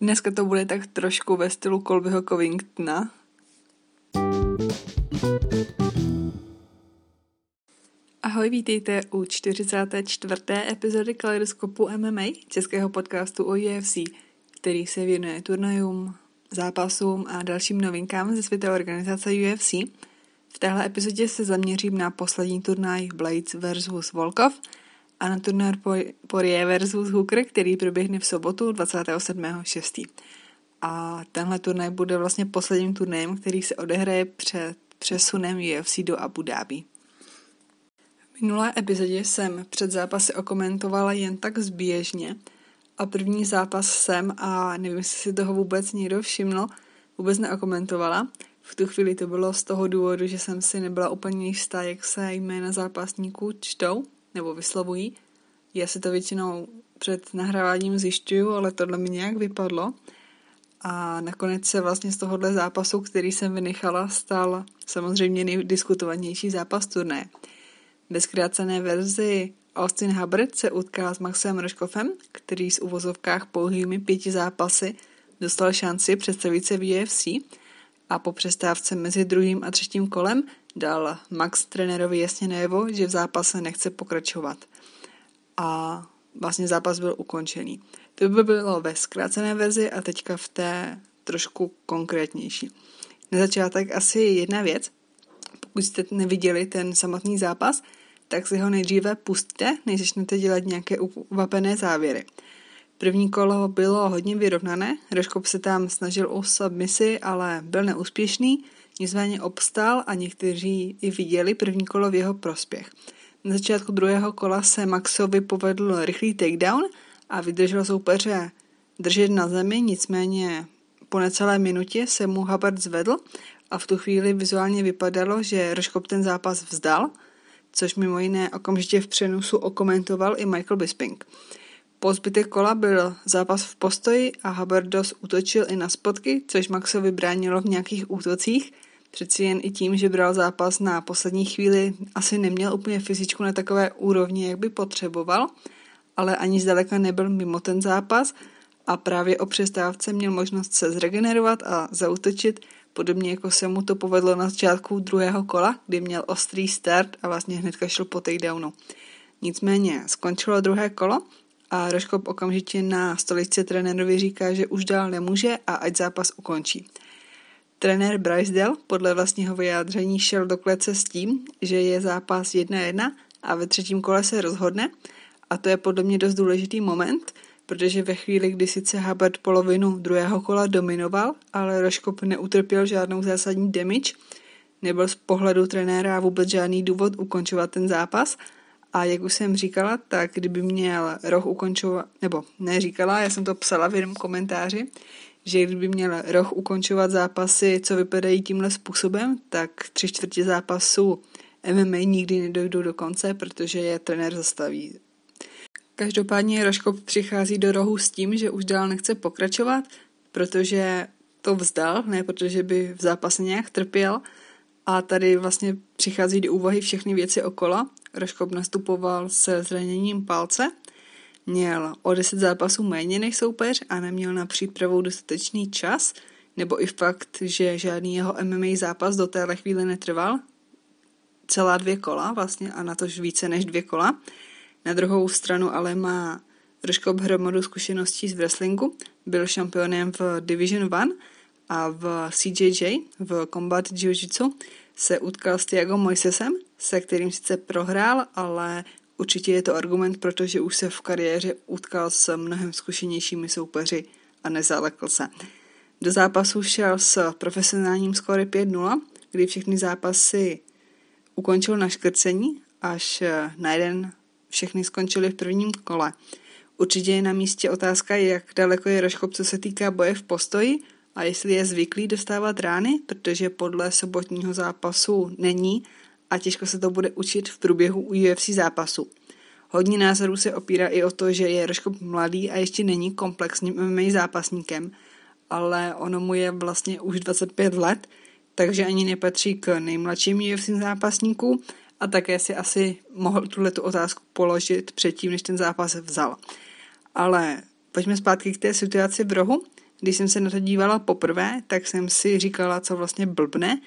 Dneska to bude tak trošku ve stylu Colbyho Covingtona. Ahoj, vítejte u 44. epizody Kaleidoskopu MMA, českého podcastu o UFC, který se věnuje turnajům, zápasům a dalším novinkám ze světa organizace UFC. V téhle epizodě se zaměřím na poslední turnaj Blades vs. Volkov – a na turnaj Poirier versus Hooker, který proběhne v sobotu 27.6. A tenhle turnaj bude vlastně posledním turnajem, který se odehraje před přesunem UFC do Abu Dhabi. V minulé epizodě jsem před zápasy okomentovala jen tak zběžně a první zápas jsem, a nevím, jestli si toho vůbec někdo všiml, vůbec neokomentovala. V tu chvíli to bylo z toho důvodu, že jsem si nebyla úplně jistá, jak se jména zápasníků čtou, nebo vyslovují. Já si to většinou před nahráváním zjišťuju, ale tohle mi nějak vypadlo. A nakonec se vlastně z tohohle zápasu, který jsem vynechala, stal samozřejmě nejdiskutovanější zápas turné. Ve zkrácené verzi Austin Hubbard se utká s Maxem Roškofem, který s uvozovkách pouhými pěti zápasy dostal šanci představit se v UFC a po přestávce mezi druhým a třetím kolem dal Max trenérovi jasně najevo, že v zápase nechce pokračovat. A vlastně zápas byl ukončený. To by bylo ve zkrácené verzi a teďka v té trošku konkrétnější. Na začátek asi jedna věc. Pokud jste neviděli ten samotný zápas, tak si ho nejdříve pustte, než začnete dělat nějaké uvapené závěry. První kolo bylo hodně vyrovnané, Roškop se tam snažil o submisi, ale byl neúspěšný, nicméně obstál a někteří i viděli první kolo v jeho prospěch. Na začátku druhého kola se Maxovi povedl rychlý takedown a vydržel soupeře držet na zemi, nicméně po necelé minutě se mu Hubbard zvedl a v tu chvíli vizuálně vypadalo, že Roškop ten zápas vzdal, což mimo jiné okamžitě v přenosu okomentoval i Michael Bisping. Po zbytek kola byl zápas v postoji a Haberdos útočil i na spotky, což Maxovi bránilo v nějakých útocích. Přeci jen i tím, že bral zápas na poslední chvíli, asi neměl úplně fyzičku na takové úrovni, jak by potřeboval, ale ani zdaleka nebyl mimo ten zápas a právě o přestávce měl možnost se zregenerovat a zautočit, podobně jako se mu to povedlo na začátku druhého kola, kdy měl ostrý start a vlastně hnedka šel po takedownu. Nicméně skončilo druhé kolo a Roškop okamžitě na stoličce trenérovi říká, že už dál nemůže a ať zápas ukončí. Trenér Bryce podle vlastního vyjádření šel do klece s tím, že je zápas 1-1 a ve třetím kole se rozhodne a to je podle mě dost důležitý moment, protože ve chvíli, kdy sice Hubbard polovinu druhého kola dominoval, ale Roškop neutrpěl žádnou zásadní damage, nebyl z pohledu trenéra vůbec žádný důvod ukončovat ten zápas – a jak už jsem říkala, tak kdyby měl roh ukončovat, nebo ne říkala, já jsem to psala v jednom komentáři, že kdyby měl roh ukončovat zápasy, co vypadají tímhle způsobem, tak tři čtvrtě zápasu MMA nikdy nedojdou do konce, protože je trenér zastaví. Každopádně Roškop přichází do rohu s tím, že už dál nechce pokračovat, protože to vzdal, ne protože by v zápase nějak trpěl, a tady vlastně přichází do úvahy všechny věci okolo. Roškop nastupoval se zraněním palce, měl o 10 zápasů méně než soupeř a neměl na přípravu dostatečný čas, nebo i fakt, že žádný jeho MMA zápas do téhle chvíli netrval, celá dvě kola vlastně a na tož více než dvě kola. Na druhou stranu ale má Roškop hromadu zkušeností z wrestlingu, byl šampionem v Division 1 a v CJJ, v Combat Jiu-Jitsu, se utkal s Tiago Moisesem, se kterým sice prohrál, ale určitě je to argument, protože už se v kariéře utkal s mnohem zkušenějšími soupeři a nezalekl se. Do zápasu šel s profesionálním skóre 5-0, kdy všechny zápasy ukončil na škrcení, až na jeden všechny skončily v prvním kole. Určitě je na místě otázka, jak daleko je Roškop, co se týká boje v postoji, a jestli je zvyklý dostávat rány, protože podle sobotního zápasu není a těžko se to bude učit v průběhu UFC zápasu. Hodně názorů se opírá i o to, že je Roškop mladý a ještě není komplexním MMA zápasníkem, ale ono mu je vlastně už 25 let, takže ani nepatří k nejmladším UFC zápasníků a také si asi mohl tuhle tu otázku položit předtím, než ten zápas vzal. Ale pojďme zpátky k té situaci v rohu. Když jsem se na to dívala poprvé, tak jsem si říkala, co vlastně blbne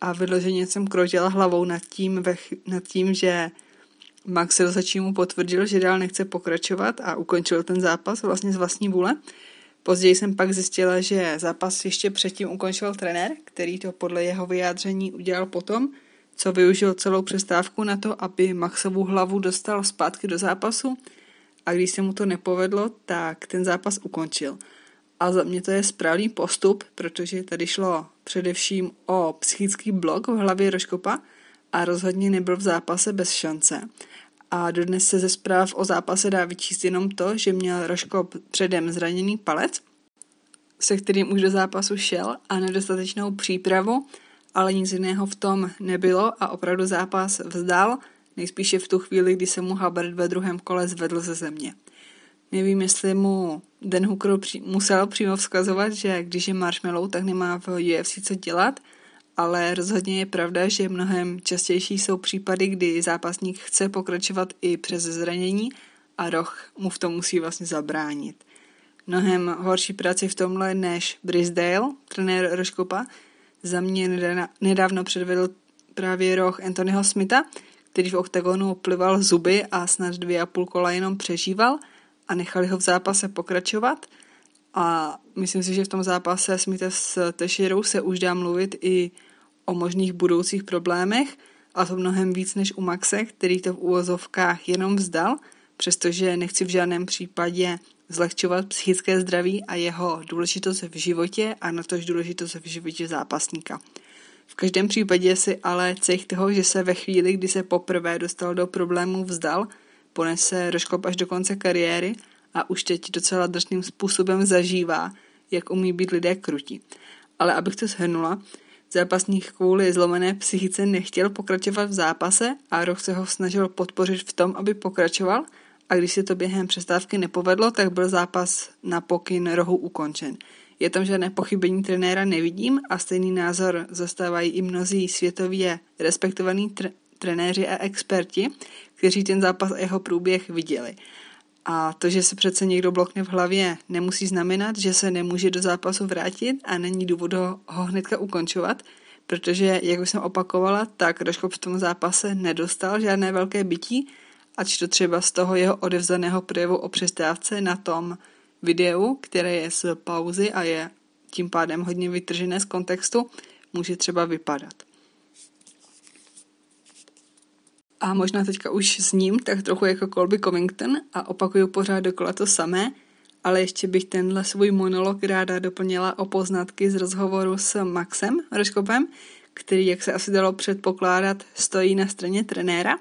a vyloženě jsem kroutila hlavou nad tím, ve, nad tím že Max se mu potvrdil, že dál nechce pokračovat a ukončil ten zápas vlastně z vlastní vůle. Později jsem pak zjistila, že zápas ještě předtím ukončil trenér, který to podle jeho vyjádření udělal potom, co využil celou přestávku na to, aby Maxovu hlavu dostal zpátky do zápasu a když se mu to nepovedlo, tak ten zápas ukončil. A za mě to je správný postup, protože tady šlo především o psychický blok v hlavě Roškopa a rozhodně nebyl v zápase bez šance. A dodnes se ze zpráv o zápase dá vyčíst jenom to, že měl Roškop předem zraněný palec, se kterým už do zápasu šel a nedostatečnou přípravu, ale nic jiného v tom nebylo a opravdu zápas vzdal, nejspíše v tu chvíli, kdy se mu Hubbard ve druhém kole zvedl ze země. Nevím, jestli mu Den Hooker při- musel přímo vzkazovat, že když je marshmallow, tak nemá v UFC co dělat, ale rozhodně je pravda, že mnohem častější jsou případy, kdy zápasník chce pokračovat i přes zranění a roh mu v tom musí vlastně zabránit. Mnohem horší práci v tomhle než Brisdale, trenér Roškopa, za mě nedávno předvedl právě roh Anthonyho Smitha, který v oktagonu plival zuby a snad dvě a půl kola jenom přežíval a nechali ho v zápase pokračovat. A myslím si, že v tom zápase Smitha s Teširou se už dá mluvit i o možných budoucích problémech, a to mnohem víc než u Maxe, který to v úvozovkách jenom vzdal, přestože nechci v žádném případě zlehčovat psychické zdraví a jeho důležitost v životě a na tož důležitost v životě zápasníka. V každém případě si ale cech toho, že se ve chvíli, kdy se poprvé dostal do problémů vzdal, ponese Roškop až do konce kariéry a už teď docela drsným způsobem zažívá, jak umí být lidé krutí. Ale abych to shrnula, zápasník kvůli zlomené psychice nechtěl pokračovat v zápase a Roch se ho snažil podpořit v tom, aby pokračoval a když se to během přestávky nepovedlo, tak byl zápas na pokyn rohu ukončen. Je tam žádné pochybení trenéra nevidím a stejný názor zastávají i mnozí světově respektovaní tr- trenéři a experti, kteří ten zápas a jeho průběh viděli. A to, že se přece někdo blokne v hlavě, nemusí znamenat, že se nemůže do zápasu vrátit a není důvod ho, ho hnedka ukončovat, protože, jak už jsem opakovala, tak Roškop v tom zápase nedostal žádné velké bytí, ač to třeba z toho jeho odevzdaného projevu o přestávce na tom videu, které je z pauzy a je tím pádem hodně vytržené z kontextu, může třeba vypadat. A možná teďka už s ním, tak trochu jako Colby Covington a opakuju pořád dokola to samé, ale ještě bych tenhle svůj monolog ráda doplnila o poznatky z rozhovoru s Maxem Roškopem, který, jak se asi dalo předpokládat, stojí na straně trenéra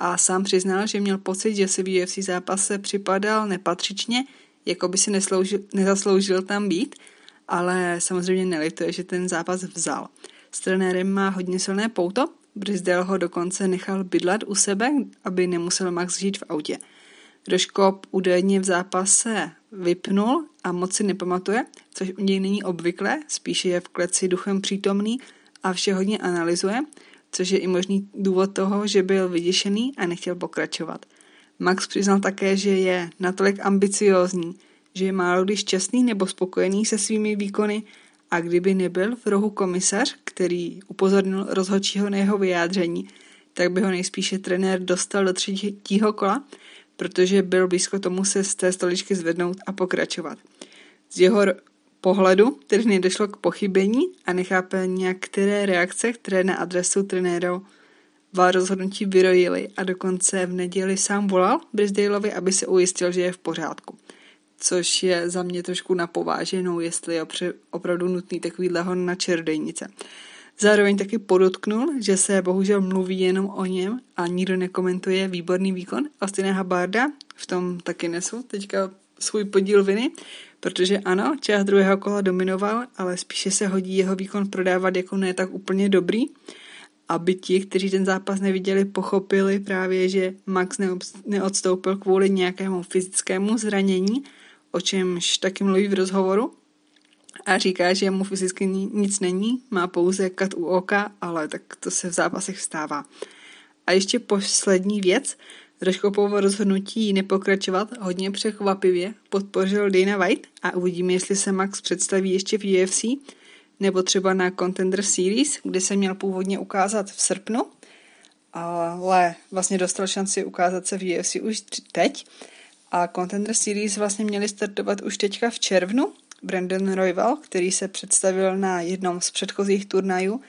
a sám přiznal, že měl pocit, že si v UFC zápase připadal nepatřičně, jako by si nesloužil, nezasloužil tam být, ale samozřejmě nelituje, že ten zápas vzal. S trenérem má hodně silné pouto, Brisdale ho dokonce nechal bydlat u sebe, aby nemusel Max žít v autě. Roškop údajně v zápase vypnul a moc si nepamatuje, což u něj není obvyklé, spíše je v kleci duchem přítomný a vše hodně analyzuje, což je i možný důvod toho, že byl vyděšený a nechtěl pokračovat. Max přiznal také, že je natolik ambiciózní, že je málo kdy šťastný nebo spokojený se svými výkony a kdyby nebyl v rohu komisař, který upozornil rozhodčího na jeho vyjádření, tak by ho nejspíše trenér dostal do třetího kola, protože byl blízko tomu se z té stoličky zvednout a pokračovat. Z jeho pohledu tedy nedošlo k pochybení a nechápe některé reakce, které na adresu trenéru v rozhodnutí vyrojili a dokonce v neděli sám volal Brisdaleovi, aby se ujistil, že je v pořádku. Což je za mě trošku napováženou, jestli je opravdu nutný takovýhle hon na čerdejnice. Zároveň taky podotknul, že se bohužel mluví jenom o něm a nikdo nekomentuje výborný výkon Austina Habarda. V tom taky nesu teďka svůj podíl viny, protože ano, část druhého kola dominoval, ale spíše se hodí jeho výkon prodávat jako ne tak úplně dobrý aby ti, kteří ten zápas neviděli, pochopili právě, že Max neodstoupil kvůli nějakému fyzickému zranění, o čemž taky mluví v rozhovoru. A říká, že mu fyzicky nic není, má pouze kat u oka, ale tak to se v zápasech stává. A ještě poslední věc. Roškopovo rozhodnutí nepokračovat hodně překvapivě podpořil Dana White a uvidíme, jestli se Max představí ještě v UFC nebo třeba na Contender Series, kde se měl původně ukázat v srpnu, ale vlastně dostal šanci ukázat se v UFC už teď. A Contender Series vlastně měli startovat už teďka v červnu. Brandon Royval, který se představil na jednom z předchozích turnajů,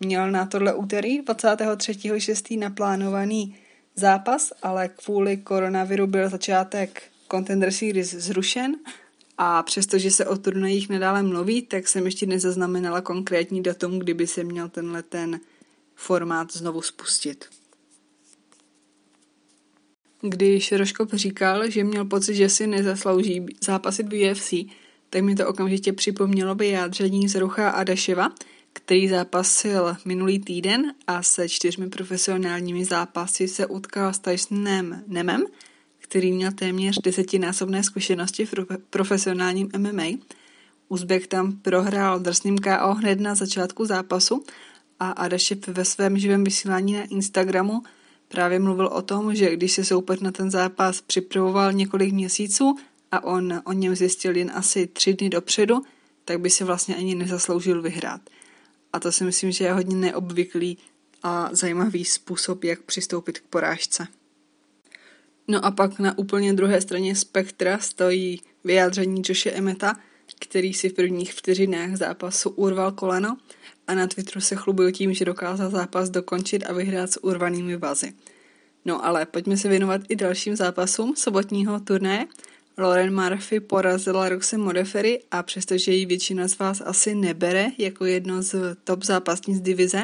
měl na tohle úterý 23.6. naplánovaný zápas, ale kvůli koronaviru byl začátek Contender Series zrušen a přestože se o turnajích nadále mluví, tak jsem ještě nezaznamenala konkrétní datum, kdyby se měl tenhle ten formát znovu spustit. Když Roškop říkal, že měl pocit, že si nezaslouží zápasit v UFC, tak mi to okamžitě připomnělo vyjádření z Rucha Adaševa, který zápasil minulý týden a se čtyřmi profesionálními zápasy se utkal s Tysonem Nemem, který měl téměř desetinásobné zkušenosti v profesionálním MMA. Uzbek tam prohrál drsným KO hned na začátku zápasu a Adašev ve svém živém vysílání na Instagramu právě mluvil o tom, že když se soupeř na ten zápas připravoval několik měsíců a on o něm zjistil jen asi tři dny dopředu, tak by se vlastně ani nezasloužil vyhrát. A to si myslím, že je hodně neobvyklý a zajímavý způsob, jak přistoupit k porážce. No a pak na úplně druhé straně spektra stojí vyjádření Joshe Emeta, který si v prvních vteřinách zápasu urval koleno a na Twitteru se chlubil tím, že dokázal zápas dokončit a vyhrát s urvanými vazy. No ale pojďme se věnovat i dalším zápasům sobotního turné. Lauren Murphy porazila Roxe Modefery a přestože ji většina z vás asi nebere jako jedno z top zápasnic divize,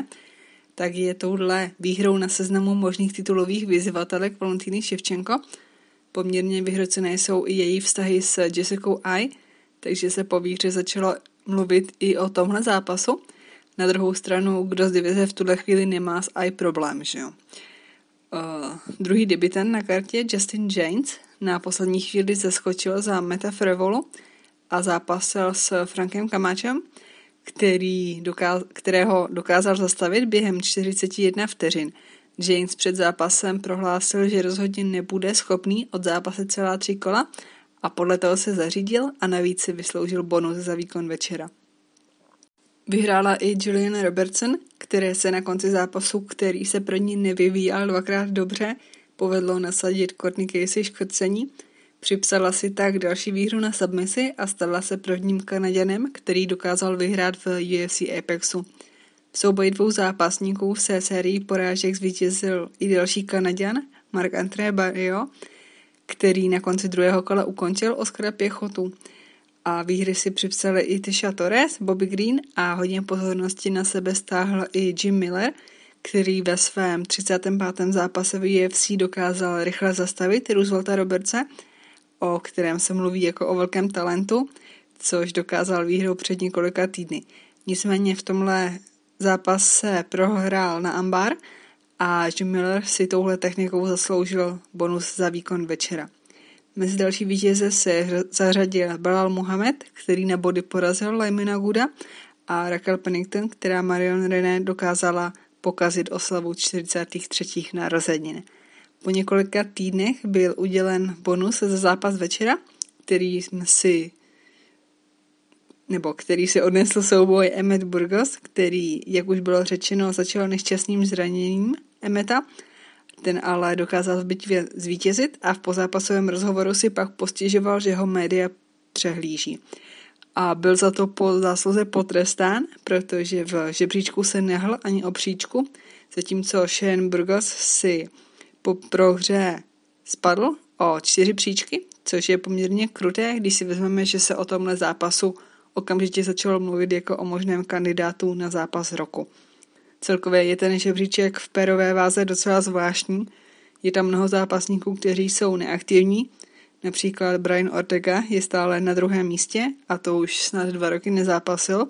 tak je touhle výhrou na seznamu možných titulových vyzývatelek Valentíny Ševčenko. Poměrně vyhrocené jsou i její vztahy s Jessica I, takže se po výhře začalo mluvit i o tomhle zápasu. Na druhou stranu, kdo z divize v tuhle chvíli nemá s I problém, že jo. Uh, druhý debitant na kartě Justin James na poslední chvíli zeskočil za Meta Frevolu a zápasil s Frankem Kamáčem, který dokáz, kterého dokázal zastavit během 41 vteřin. James před zápasem prohlásil, že rozhodně nebude schopný od zápase celá tři kola a podle toho se zařídil a navíc si vysloužil bonus za výkon večera. Vyhrála i Julian Robertson, které se na konci zápasu, který se pro ní nevyvíjel dvakrát dobře, povedlo nasadit Courtney Casey škrcení. Připsala si tak další výhru na submisi a stala se prvním Kanaděnem, který dokázal vyhrát v UFC Apexu. V souboji dvou zápasníků se sérii porážek zvítězil i další Kanaděn, Mark André Barrio, který na konci druhého kola ukončil Oscara Pěchotu a výhry si připsali i Tisha Torres, Bobby Green a hodně pozornosti na sebe stáhl i Jim Miller, který ve svém 35. zápase v UFC dokázal rychle zastavit Roosevelta Robertse, o kterém se mluví jako o velkém talentu, což dokázal výhrou před několika týdny. Nicméně v tomhle zápase prohrál na Ambar a Jim Miller si touhle technikou zasloužil bonus za výkon večera. Mezi další vítěze se zařadil Balal Muhammad, který na body porazil Laimina Guda a Raquel Pennington, která Marion René dokázala pokazit oslavu 43. narozenin. Po několika týdnech byl udělen bonus za zápas večera, který si nebo který si odnesl souboj Emmet Burgos, který, jak už bylo řečeno, začal nešťastným zraněním Emeta ten ale dokázal v bitvě zvítězit a v pozápasovém rozhovoru si pak postěžoval, že ho média přehlíží. A byl za to po zásluze potrestán, protože v žebříčku se nehl ani o příčku, zatímco Shane Burgos si po prohře spadl o čtyři příčky, což je poměrně kruté, když si vezmeme, že se o tomhle zápasu okamžitě začalo mluvit jako o možném kandidátu na zápas roku. Celkově je ten žebříček v perové váze docela zvláštní. Je tam mnoho zápasníků, kteří jsou neaktivní. Například Brian Ortega je stále na druhém místě a to už snad dva roky nezápasil.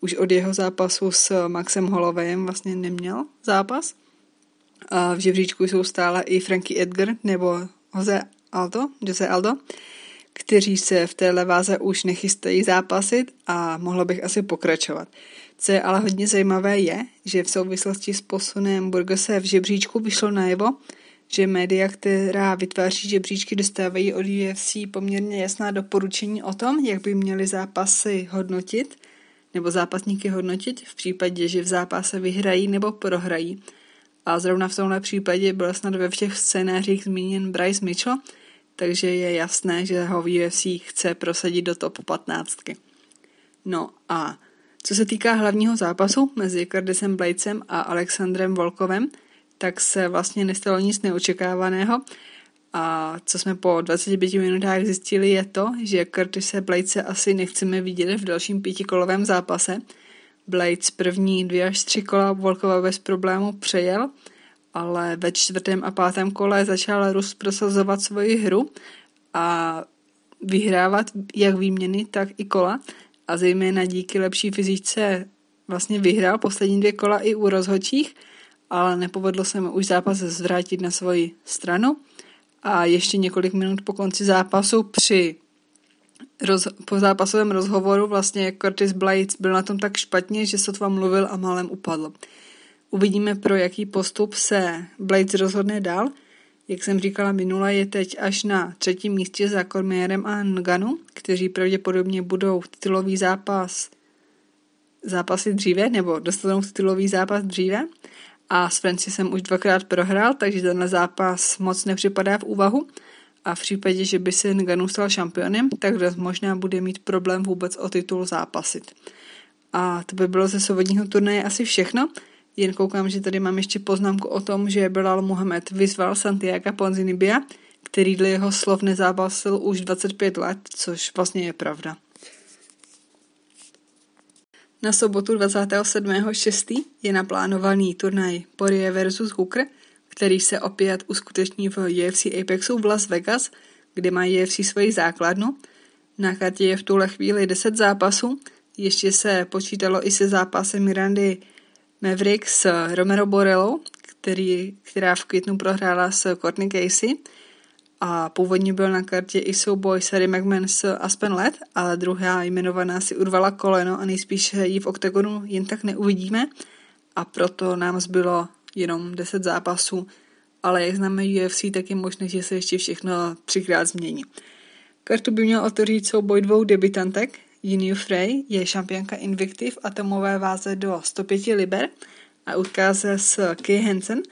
Už od jeho zápasu s Maxem Hollowayem vlastně neměl zápas. A v žebříčku jsou stále i Frankie Edgar nebo Jose Aldo, Jose Aldo, kteří se v téhle váze už nechystají zápasit a mohlo bych asi pokračovat. Co je ale hodně zajímavé je, že v souvislosti s posunem Burgose v žebříčku vyšlo najevo, že média, která vytváří žebříčky, dostávají od UFC poměrně jasná doporučení o tom, jak by měli zápasy hodnotit, nebo zápasníky hodnotit v případě, že v zápase vyhrají nebo prohrají. A zrovna v tomhle případě byl snad ve všech scénářích zmíněn Bryce Mitchell, takže je jasné, že ho UFC chce prosadit do top 15. No a co se týká hlavního zápasu mezi Curdisem Bladesem a Alexandrem Volkovem, tak se vlastně nestalo nic neočekávaného. A co jsme po 25 minutách zjistili je to, že Curtise Bladese asi nechceme vidět v dalším pětikolovém zápase. Blades první dvě až tři kola Volkova bez problému přejel, ale ve čtvrtém a pátém kole začal Rus prosazovat svoji hru a vyhrávat jak výměny, tak i kola a zejména díky lepší fyzičce vlastně vyhrál poslední dvě kola i u rozhodčích, ale nepovedlo se mu už zápas zvrátit na svoji stranu a ještě několik minut po konci zápasu při roz, po zápasovém rozhovoru vlastně Curtis Blades byl na tom tak špatně, že sotva mluvil a málem upadl. Uvidíme, pro jaký postup se Blades rozhodne dál. Jak jsem říkala minule, je teď až na třetím místě za Cormierem a Nganu, kteří pravděpodobně budou titulový zápas zápasy dříve, nebo dostanou titulový zápas dříve. A s Francisem už dvakrát prohrál, takže tenhle zápas moc nepřipadá v úvahu. A v případě, že by se Nganu stal šampionem, tak možná bude mít problém vůbec o titul zápasit. A to by bylo ze sovodního turnaje asi všechno. Jen koukám, že tady mám ještě poznámku o tom, že Bilal Muhammad vyzval Santiago Ponzinibia, který dle jeho slov nezápasil už 25 let, což vlastně je pravda. Na sobotu 27.6. je naplánovaný turnaj Poirier versus Hooker, který se opět uskuteční v UFC Apexu v Las Vegas, kde má UFC svoji základnu. Na kartě je v tuhle chvíli 10 zápasů, ještě se počítalo i se zápasem Mirandy Maverick s Romero Borello, který, která v květnu prohrála s Courtney Casey. A původně byl na kartě i souboj Sary McMahon s Aspen Led, ale druhá jmenovaná si urvala koleno a nejspíš ji v oktagonu jen tak neuvidíme. A proto nám zbylo jenom 10 zápasů, ale jak známe UFC, tak je možné, že se ještě všechno třikrát změní. Kartu by měl otevřít souboj dvou debitantek, Jiní Frey je šampionka Invicti v atomové váze do 105 liber a utká se s Kay Hansen,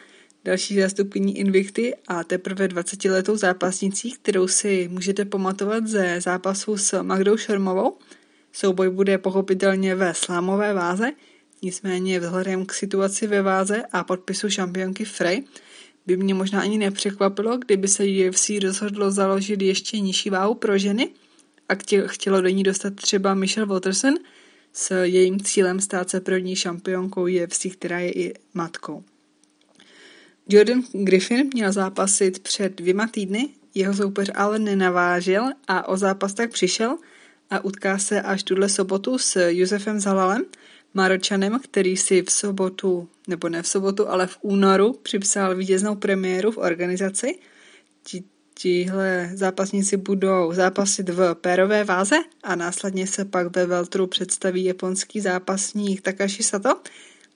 další zástupkyní Invicti a teprve 20-letou zápasnicí, kterou si můžete pamatovat ze zápasu s Magdou Šormovou. Souboj bude pochopitelně ve slámové váze, nicméně vzhledem k situaci ve váze a podpisu šampionky Frey by mě možná ani nepřekvapilo, kdyby se UFC rozhodlo založit ještě nižší váhu pro ženy – a chtělo do ní dostat třeba Michelle Watterson s jejím cílem stát se první šampionkou UFC, která je i matkou. Jordan Griffin měl zápasit před dvěma týdny, jeho soupeř ale nenavážil a o zápas tak přišel a utká se až tuhle sobotu s Josefem Zalalem, Maročanem, který si v sobotu, nebo ne v sobotu, ale v únoru připsal vítěznou premiéru v organizaci. Tihle zápasníci budou zápasit v pérové váze a následně se pak ve Veltru představí japonský zápasník Takashi Sato,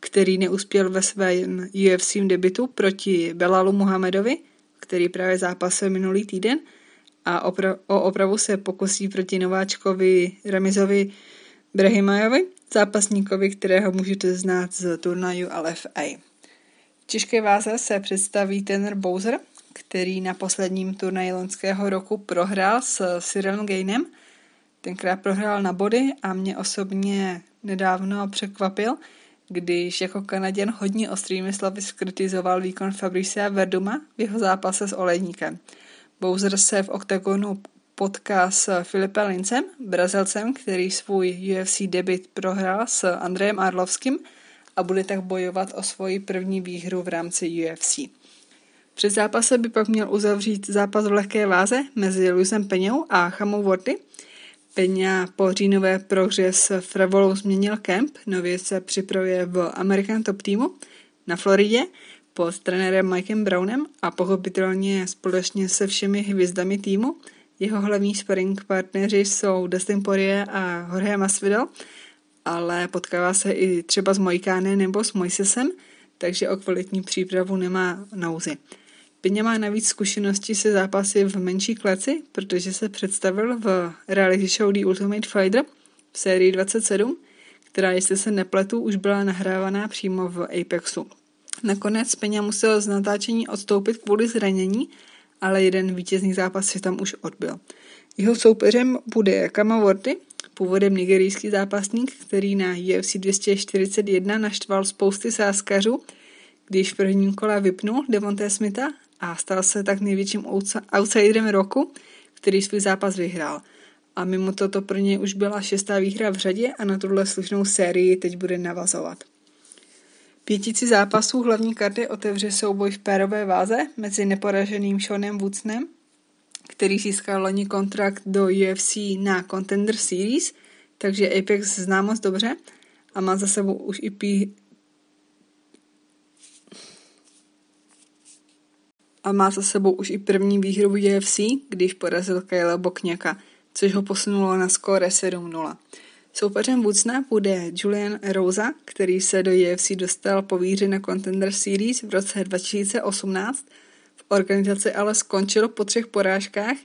který neuspěl ve svém UFC debitu proti Belalu Muhammedovi, který právě zápasil minulý týden a opra- o opravu se pokusí proti nováčkovi Remizovi Brehimajovi, zápasníkovi, kterého můžete znát z turnaju LFA. V těžké váze se představí tenor Bowser, který na posledním turnaji loňského roku prohrál s Cyril Gainem. Tenkrát prohrál na body a mě osobně nedávno překvapil, když jako Kanaděn hodně ostrými slovy skritizoval výkon Fabricia Verduma v jeho zápase s Olejníkem. Bowser se v oktagonu potká s Filipem Lincem, Brazilcem, který svůj UFC debit prohrál s Andrejem Arlovským a bude tak bojovat o svoji první výhru v rámci UFC. Před zápasem by pak měl uzavřít zápas v lehké váze mezi Luisem Peňou a Chamou Wordy. Peňa po říjnové prohře s Frevolou změnil kemp, nově se připravuje v American Top Teamu na Floridě pod trenérem Mikem Brownem a pochopitelně společně se všemi hvězdami týmu. Jeho hlavní sparring partneři jsou Dustin Poirier a Jorge Masvidal, ale potkává se i třeba s Mojkánem nebo s Moisesem, takže o kvalitní přípravu nemá nouzy. Peňa má navíc zkušenosti se zápasy v menší kleci, protože se představil v reality show The Ultimate Fighter v sérii 27, která, jestli se nepletu, už byla nahrávaná přímo v Apexu. Nakonec Peňa musel z natáčení odstoupit kvůli zranění, ale jeden vítězný zápas si tam už odbyl. Jeho soupeřem bude Kamaworty, původem nigerijský zápasník, který na UFC 241 naštval spousty sáskařů, když v prvním kole vypnul Devonté Smitha a stal se tak největším outsiderem roku, který svůj zápas vyhrál. A mimo toto pro něj už byla šestá výhra v řadě a na tuhle slušnou sérii teď bude navazovat. Pětici zápasů hlavní karty otevře souboj v pérové váze mezi neporaženým Seanem Woodsnem, který získal loni kontrakt do UFC na Contender Series, takže Apex zná dobře a má za sebou už i. a má za sebou už i první výhru v UFC, když porazil Kyle Bokňaka, což ho posunulo na skóre 7-0. Soupeřem Woodsna bude Julian Rosa, který se do UFC dostal po výhře na Contender Series v roce 2018. V organizaci ale skončil po třech porážkách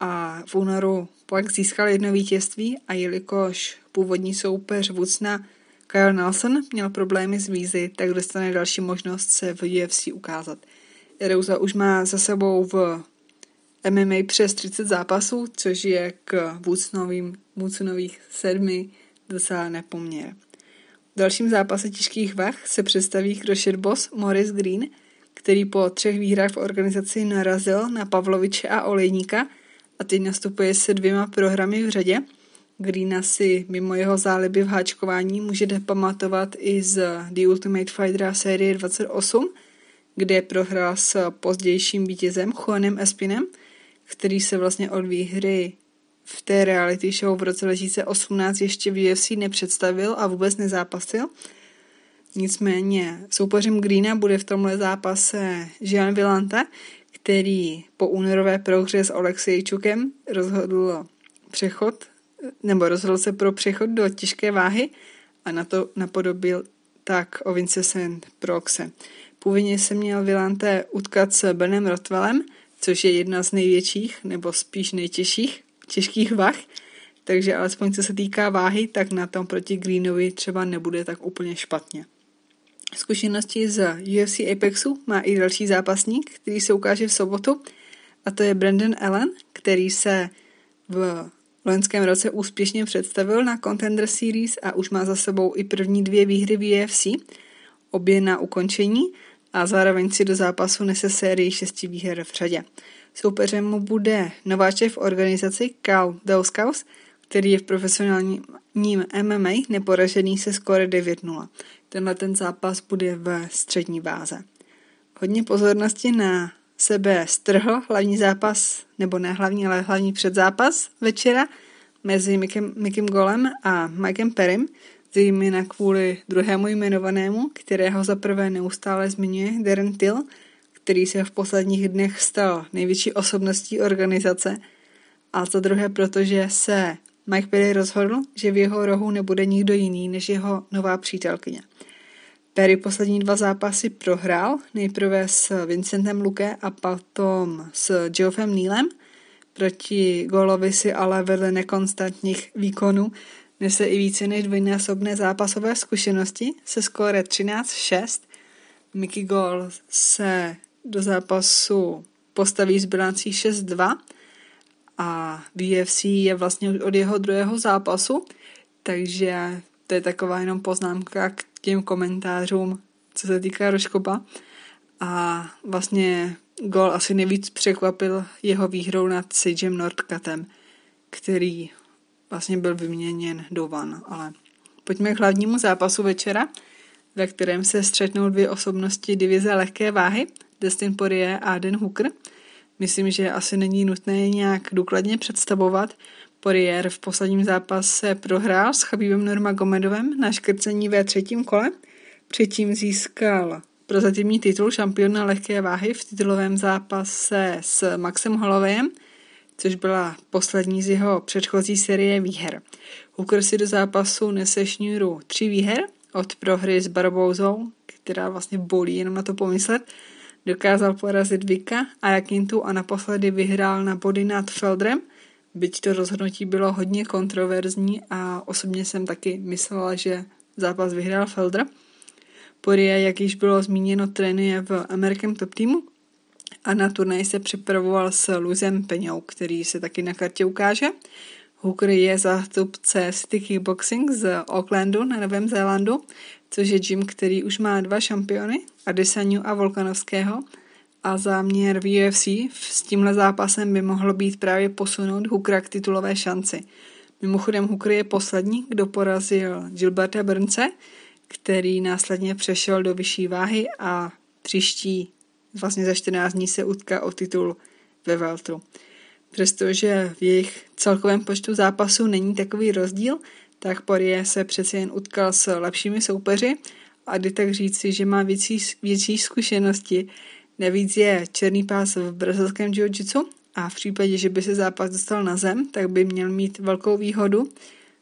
a v únoru pak získal jedno vítězství a jelikož původní soupeř Woodsna Kyle Nelson měl problémy s vízy, tak dostane další možnost se v UFC ukázat. Rosa už má za sebou v MMA přes 30 zápasů, což je k Woodsonových sedmi docela nepoměr. V dalším zápase těžkých vah se představí Crochet Boss Morris Green, který po třech výhrách v organizaci narazil na Pavloviče a Olejníka a teď nastupuje se dvěma programy v řadě. Greena si mimo jeho záliby v háčkování můžete pamatovat i z The Ultimate Fighter série 28, kde prohrál s pozdějším vítězem Juanem Espinem – který se vlastně od výhry v té reality show v roce 2018 ještě v UFC nepředstavil a vůbec nezápasil. Nicméně soupeřem Greena bude v tomhle zápase Jean Villanta, který po únorové prohře s Oleksejčukem rozhodl přechod, nebo rozhodl se pro přechod do těžké váhy a na to napodobil tak o Vincent Proxe. Původně se měl Villante utkat s Benem Rotwellem, což je jedna z největších, nebo spíš nejtěžších těžkých vah, takže alespoň co se týká váhy, tak na tom proti Greenovi třeba nebude tak úplně špatně. Zkušenosti z UFC Apexu má i další zápasník, který se ukáže v sobotu, a to je Brandon Allen, který se v loňském roce úspěšně představil na Contender Series a už má za sebou i první dvě výhry v UFC, obě na ukončení a zároveň si do zápasu nese sérii šesti výher v řadě. Soupeřem mu bude nováček v organizaci Cal Dauskaus, který je v profesionálním MMA neporažený se skóre 9-0. Tenhle ten zápas bude v střední váze. Hodně pozornosti na sebe strhl hlavní zápas, nebo ne hlavní, ale hlavní předzápas večera mezi Mikem, Mikem Golem a Mikem Perim, zejména kvůli druhému jmenovanému, kterého zaprvé neustále zmiňuje Darren Till, který se v posledních dnech stal největší osobností organizace, a za druhé protože se Mike Perry rozhodl, že v jeho rohu nebude nikdo jiný než jeho nová přítelkyně. Perry poslední dva zápasy prohrál, nejprve s Vincentem Luke a potom s Geoffem Nealem. Proti Golovi si ale vedle nekonstantních výkonů Nese i více než dvojnásobné zápasové zkušenosti se skóre 13-6. Mickey Gall se do zápasu postaví s bilancí 6-2 a VFC je vlastně od jeho druhého zápasu, takže to je taková jenom poznámka k těm komentářům, co se týká Roškopa. A vlastně gol asi nejvíc překvapil jeho výhrou nad Sagem Nordkatem, který vlastně byl vyměněn do van, ale pojďme k hlavnímu zápasu večera, ve kterém se střetnou dvě osobnosti divize lehké váhy, Destin Poirier a Den Hooker. Myslím, že asi není nutné nějak důkladně představovat. Poirier v posledním zápase prohrál s Chabibem Normagomedovem na škrcení ve třetím kole. Předtím získal prozatímní titul šampiona lehké váhy v titulovém zápase s Maxem Hollowayem – což byla poslední z jeho předchozí série výher. Hooker si do zápasu nese šňůru tři výher od prohry s Barbouzou, která vlastně bolí jenom na to pomyslet, dokázal porazit Vika a Jakintu a naposledy vyhrál na body nad Feldrem, byť to rozhodnutí bylo hodně kontroverzní a osobně jsem taky myslela, že zápas vyhrál Felder. Poirier, jak již bylo zmíněno, trénuje v American Top Teamu a na turnaj se připravoval s Luzem Peňou, který se taky na kartě ukáže. Hooker je zástupce City Kickboxing z Aucklandu na Novém Zélandu, což je gym, který už má dva šampiony, Adesaniu a Volkanovského. A záměr v UFC s tímhle zápasem by mohlo být právě posunout Hookera k titulové šanci. Mimochodem Hooker je poslední, kdo porazil Gilberta Burnce, který následně přešel do vyšší váhy a příští vlastně za 14 dní se utká o titul ve Veltru. Přestože v jejich celkovém počtu zápasů není takový rozdíl, tak Poirier se přeci jen utkal s lepšími soupeři a jde tak říci, že má větší, větší zkušenosti. Navíc je černý pás v brazilském jiu-jitsu a v případě, že by se zápas dostal na zem, tak by měl mít velkou výhodu.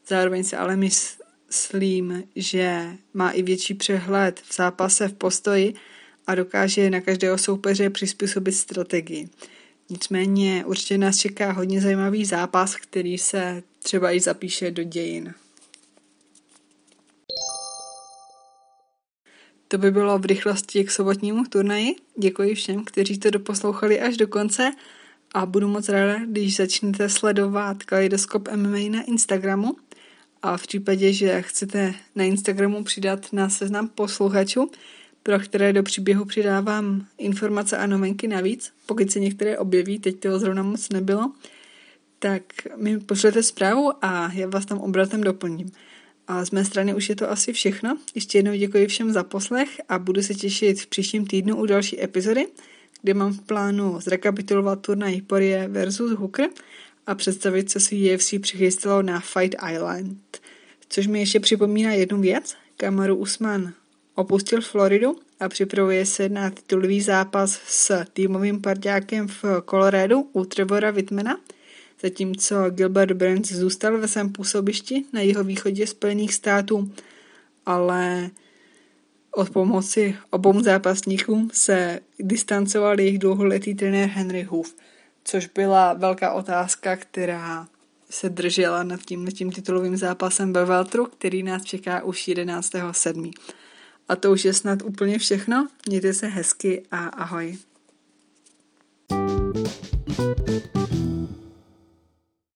Zároveň se ale myslím, že má i větší přehled v zápase v postoji a dokáže na každého soupeře přizpůsobit strategii. Nicméně určitě nás čeká hodně zajímavý zápas, který se třeba i zapíše do dějin. To by bylo v rychlosti k sobotnímu turnaji. Děkuji všem, kteří to doposlouchali až do konce a budu moc ráda, když začnete sledovat Kaleidoskop MMA na Instagramu a v případě, že chcete na Instagramu přidat na seznam posluchačů, pro které do příběhu přidávám informace a novinky navíc, pokud se některé objeví, teď toho zrovna moc nebylo, tak mi pošlete zprávu a já vás tam obratem doplním. A z mé strany už je to asi všechno. Ještě jednou děkuji všem za poslech a budu se těšit v příštím týdnu u další epizody, kde mám v plánu zrekapitulovat turnaj Poirier versus Hooker a představit, co si UFC přichystalo na Fight Island. Což mi ještě připomíná jednu věc. Kamaru Usman opustil Floridu a připravuje se na titulový zápas s týmovým parťákem v Coloradu u Trevora Whitmana, zatímco Gilbert Burns zůstal ve svém působišti na jeho východě Spojených států, ale od pomoci obou zápasníkům se distancoval jejich dlouholetý trenér Henry Hoof, což byla velká otázka, která se držela nad tím, tím titulovým zápasem ve Veltru, který nás čeká už 11.7. A to už je snad úplně všechno. Mějte se hezky a ahoj. thank you